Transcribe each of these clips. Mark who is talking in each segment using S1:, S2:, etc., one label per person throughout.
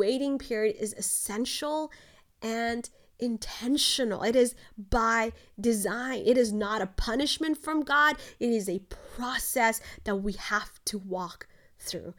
S1: waiting period is essential and intentional. It is by design. It is not a punishment from God, it is a process that we have to walk through.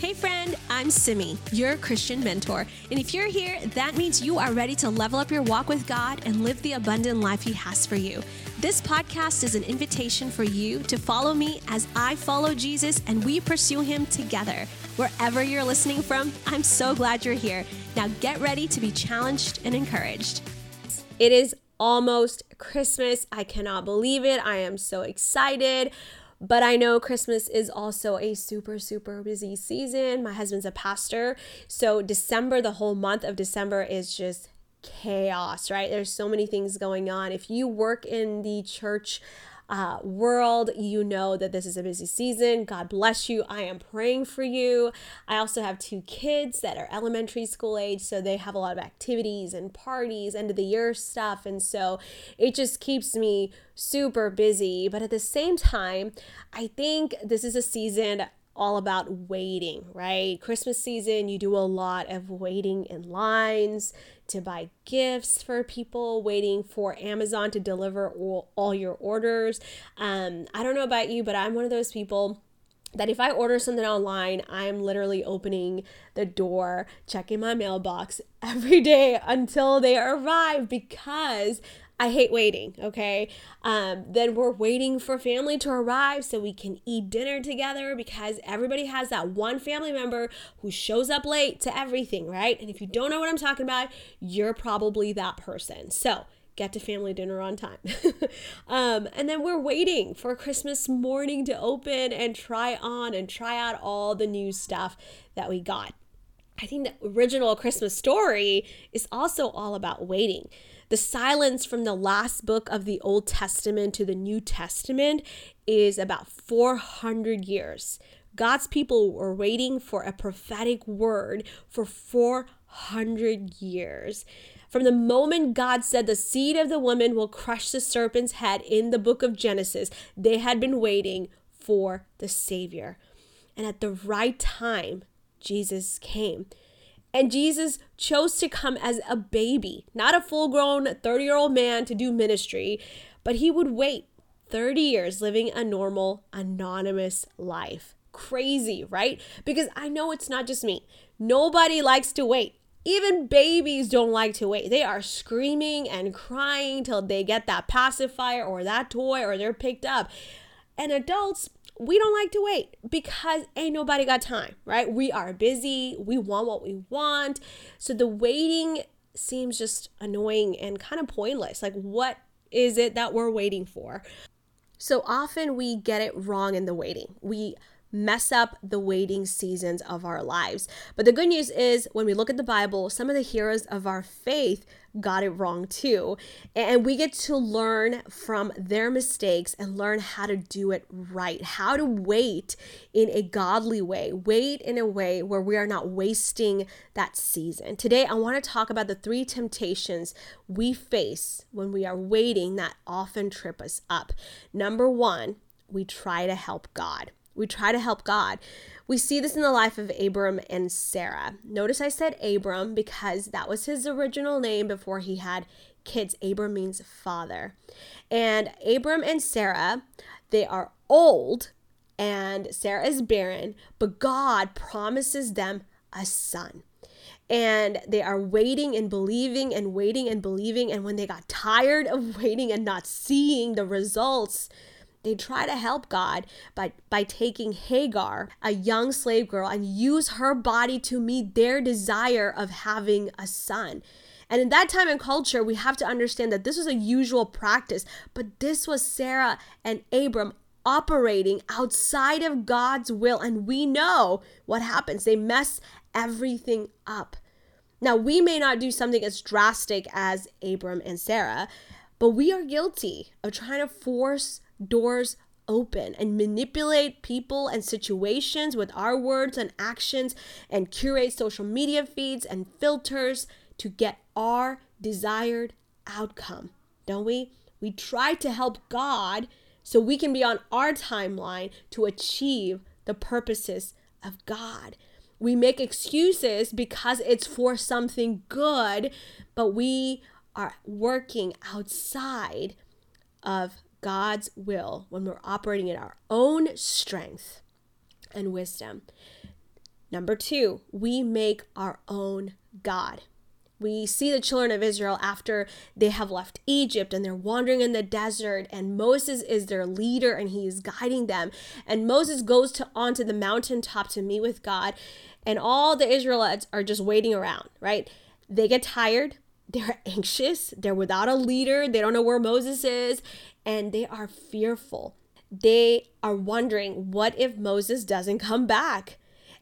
S2: Hey, friend, I'm Simi, your Christian mentor. And if you're here, that means you are ready to level up your walk with God and live the abundant life He has for you. This podcast is an invitation for you to follow me as I follow Jesus and we pursue Him together. Wherever you're listening from, I'm so glad you're here. Now get ready to be challenged and encouraged.
S1: It is almost Christmas. I cannot believe it. I am so excited. But I know Christmas is also a super, super busy season. My husband's a pastor. So, December, the whole month of December is just chaos, right? There's so many things going on. If you work in the church, uh, world, you know that this is a busy season. God bless you. I am praying for you. I also have two kids that are elementary school age, so they have a lot of activities and parties, end of the year stuff. And so it just keeps me super busy. But at the same time, I think this is a season all about waiting, right? Christmas season, you do a lot of waiting in lines to buy gifts for people, waiting for Amazon to deliver all, all your orders. Um, I don't know about you, but I'm one of those people that if I order something online, I'm literally opening the door, checking my mailbox every day until they arrive because I hate waiting, okay? Um, then we're waiting for family to arrive so we can eat dinner together because everybody has that one family member who shows up late to everything, right? And if you don't know what I'm talking about, you're probably that person. So, get to family dinner on time. um, and then we're waiting for Christmas morning to open and try on and try out all the new stuff that we got. I think the original Christmas story is also all about waiting. The silence from the last book of the Old Testament to the New Testament is about 400 years. God's people were waiting for a prophetic word for 400 years. From the moment God said the seed of the woman will crush the serpent's head in the book of Genesis, they had been waiting for the Savior. And at the right time, Jesus came. And Jesus chose to come as a baby, not a full grown 30 year old man to do ministry, but he would wait 30 years living a normal, anonymous life. Crazy, right? Because I know it's not just me. Nobody likes to wait. Even babies don't like to wait. They are screaming and crying till they get that pacifier or that toy or they're picked up. And adults, we don't like to wait because ain't nobody got time, right? We are busy. We want what we want. So the waiting seems just annoying and kind of pointless. Like, what is it that we're waiting for? So often we get it wrong in the waiting. We mess up the waiting seasons of our lives. But the good news is, when we look at the Bible, some of the heroes of our faith got it wrong too. And we get to learn from their mistakes and learn how to do it right, how to wait in a godly way, wait in a way where we are not wasting that season. Today, I want to talk about the three temptations we face when we are waiting that often trip us up. Number one, we try to help God. We try to help God. We see this in the life of Abram and Sarah. Notice I said Abram because that was his original name before he had kids. Abram means father. And Abram and Sarah, they are old and Sarah is barren, but God promises them a son. And they are waiting and believing and waiting and believing. And when they got tired of waiting and not seeing the results, they try to help God by, by taking Hagar, a young slave girl, and use her body to meet their desire of having a son. And in that time and culture, we have to understand that this was a usual practice, but this was Sarah and Abram operating outside of God's will. And we know what happens. They mess everything up. Now, we may not do something as drastic as Abram and Sarah, but we are guilty of trying to force doors open and manipulate people and situations with our words and actions and curate social media feeds and filters to get our desired outcome, don't we? We try to help God so we can be on our timeline to achieve the purposes of God. we make excuses because it's for something good, but we are working outside of God's will when we're operating in our own strength and wisdom. Number two, we make our own God. We see the children of Israel after they have left Egypt and they're wandering in the desert, and Moses is their leader and he is guiding them. And Moses goes to onto the mountaintop to meet with God, and all the Israelites are just waiting around, right? They get tired, they're anxious, they're without a leader, they don't know where Moses is, and they are fearful. They are wondering, what if Moses doesn't come back?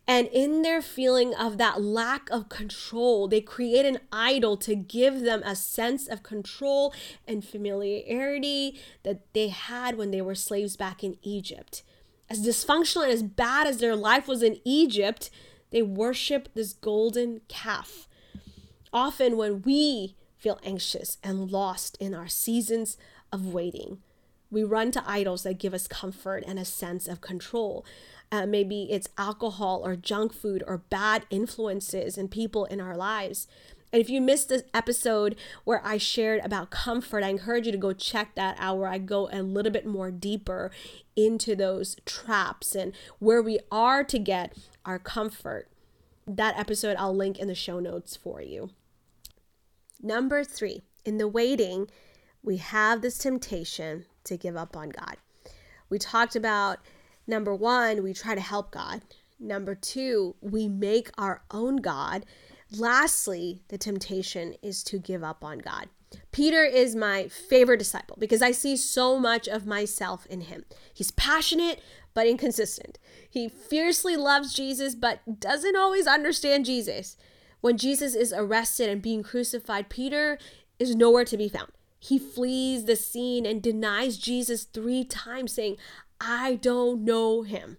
S1: And in their feeling of that lack of control, they create an idol to give them a sense of control and familiarity that they had when they were slaves back in Egypt. As dysfunctional and as bad as their life was in Egypt, they worship this golden calf. Often, when we feel anxious and lost in our seasons of waiting, we run to idols that give us comfort and a sense of control. Uh, maybe it's alcohol or junk food or bad influences and people in our lives. And if you missed the episode where I shared about comfort, I encourage you to go check that out where I go a little bit more deeper into those traps and where we are to get our comfort. That episode I'll link in the show notes for you. Number three, in the waiting, we have this temptation to give up on God. We talked about Number one, we try to help God. Number two, we make our own God. Lastly, the temptation is to give up on God. Peter is my favorite disciple because I see so much of myself in him. He's passionate but inconsistent. He fiercely loves Jesus but doesn't always understand Jesus. When Jesus is arrested and being crucified, Peter is nowhere to be found. He flees the scene and denies Jesus three times, saying, I don't know him.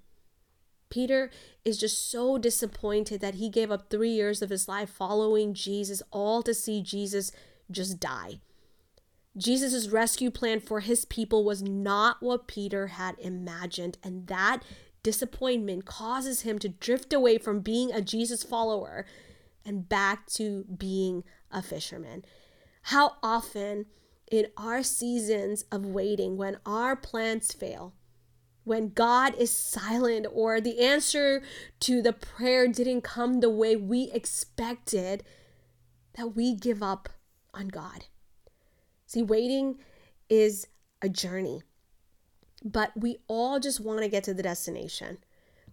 S1: Peter is just so disappointed that he gave up three years of his life following Jesus, all to see Jesus just die. Jesus' rescue plan for his people was not what Peter had imagined, and that disappointment causes him to drift away from being a Jesus follower and back to being a fisherman. How often in our seasons of waiting, when our plans fail, when God is silent or the answer to the prayer didn't come the way we expected, that we give up on God. See, waiting is a journey, but we all just want to get to the destination.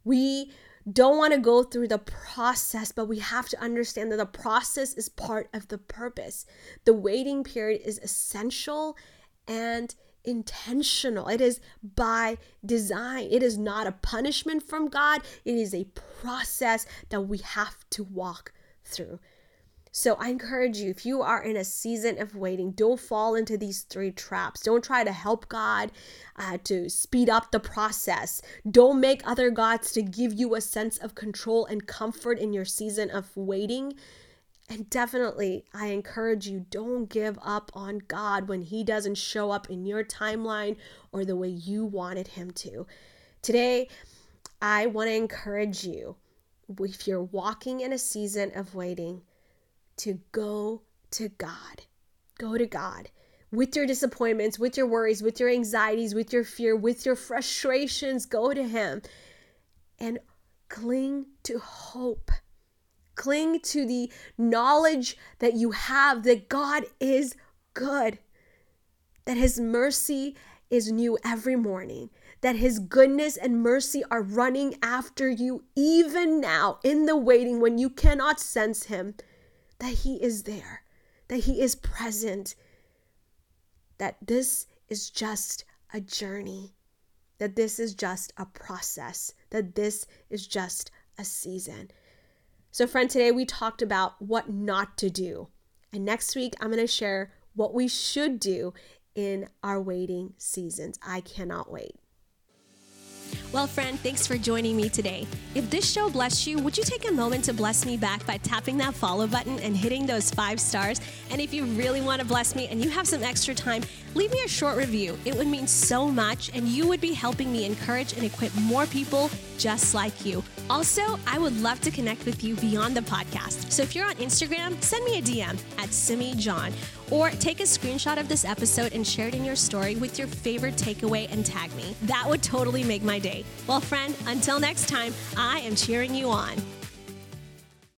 S1: We don't want to go through the process, but we have to understand that the process is part of the purpose. The waiting period is essential and intentional. It is by design. It is not a punishment from God. It is a process that we have to walk through. So I encourage you, if you are in a season of waiting, don't fall into these three traps. Don't try to help God uh, to speed up the process. Don't make other gods to give you a sense of control and comfort in your season of waiting. And definitely, I encourage you don't give up on God when He doesn't show up in your timeline or the way you wanted Him to. Today, I want to encourage you if you're walking in a season of waiting, to go to God. Go to God with your disappointments, with your worries, with your anxieties, with your fear, with your frustrations. Go to Him and cling to hope. Cling to the knowledge that you have that God is good, that His mercy is new every morning, that His goodness and mercy are running after you even now in the waiting when you cannot sense Him, that He is there, that He is present, that this is just a journey, that this is just a process, that this is just a season. So, friend, today we talked about what not to do. And next week, I'm going to share what we should do in our waiting seasons. I cannot wait.
S2: Well, friend, thanks for joining me today. If this show blessed you, would you take a moment to bless me back by tapping that follow button and hitting those five stars? And if you really want to bless me and you have some extra time, leave me a short review. It would mean so much, and you would be helping me encourage and equip more people just like you. Also, I would love to connect with you beyond the podcast. So if you're on Instagram, send me a DM at Simi John or take a screenshot of this episode and share it in your story with your favorite takeaway and tag me. That would totally make my day. Well, friend, until next time, I am cheering you on.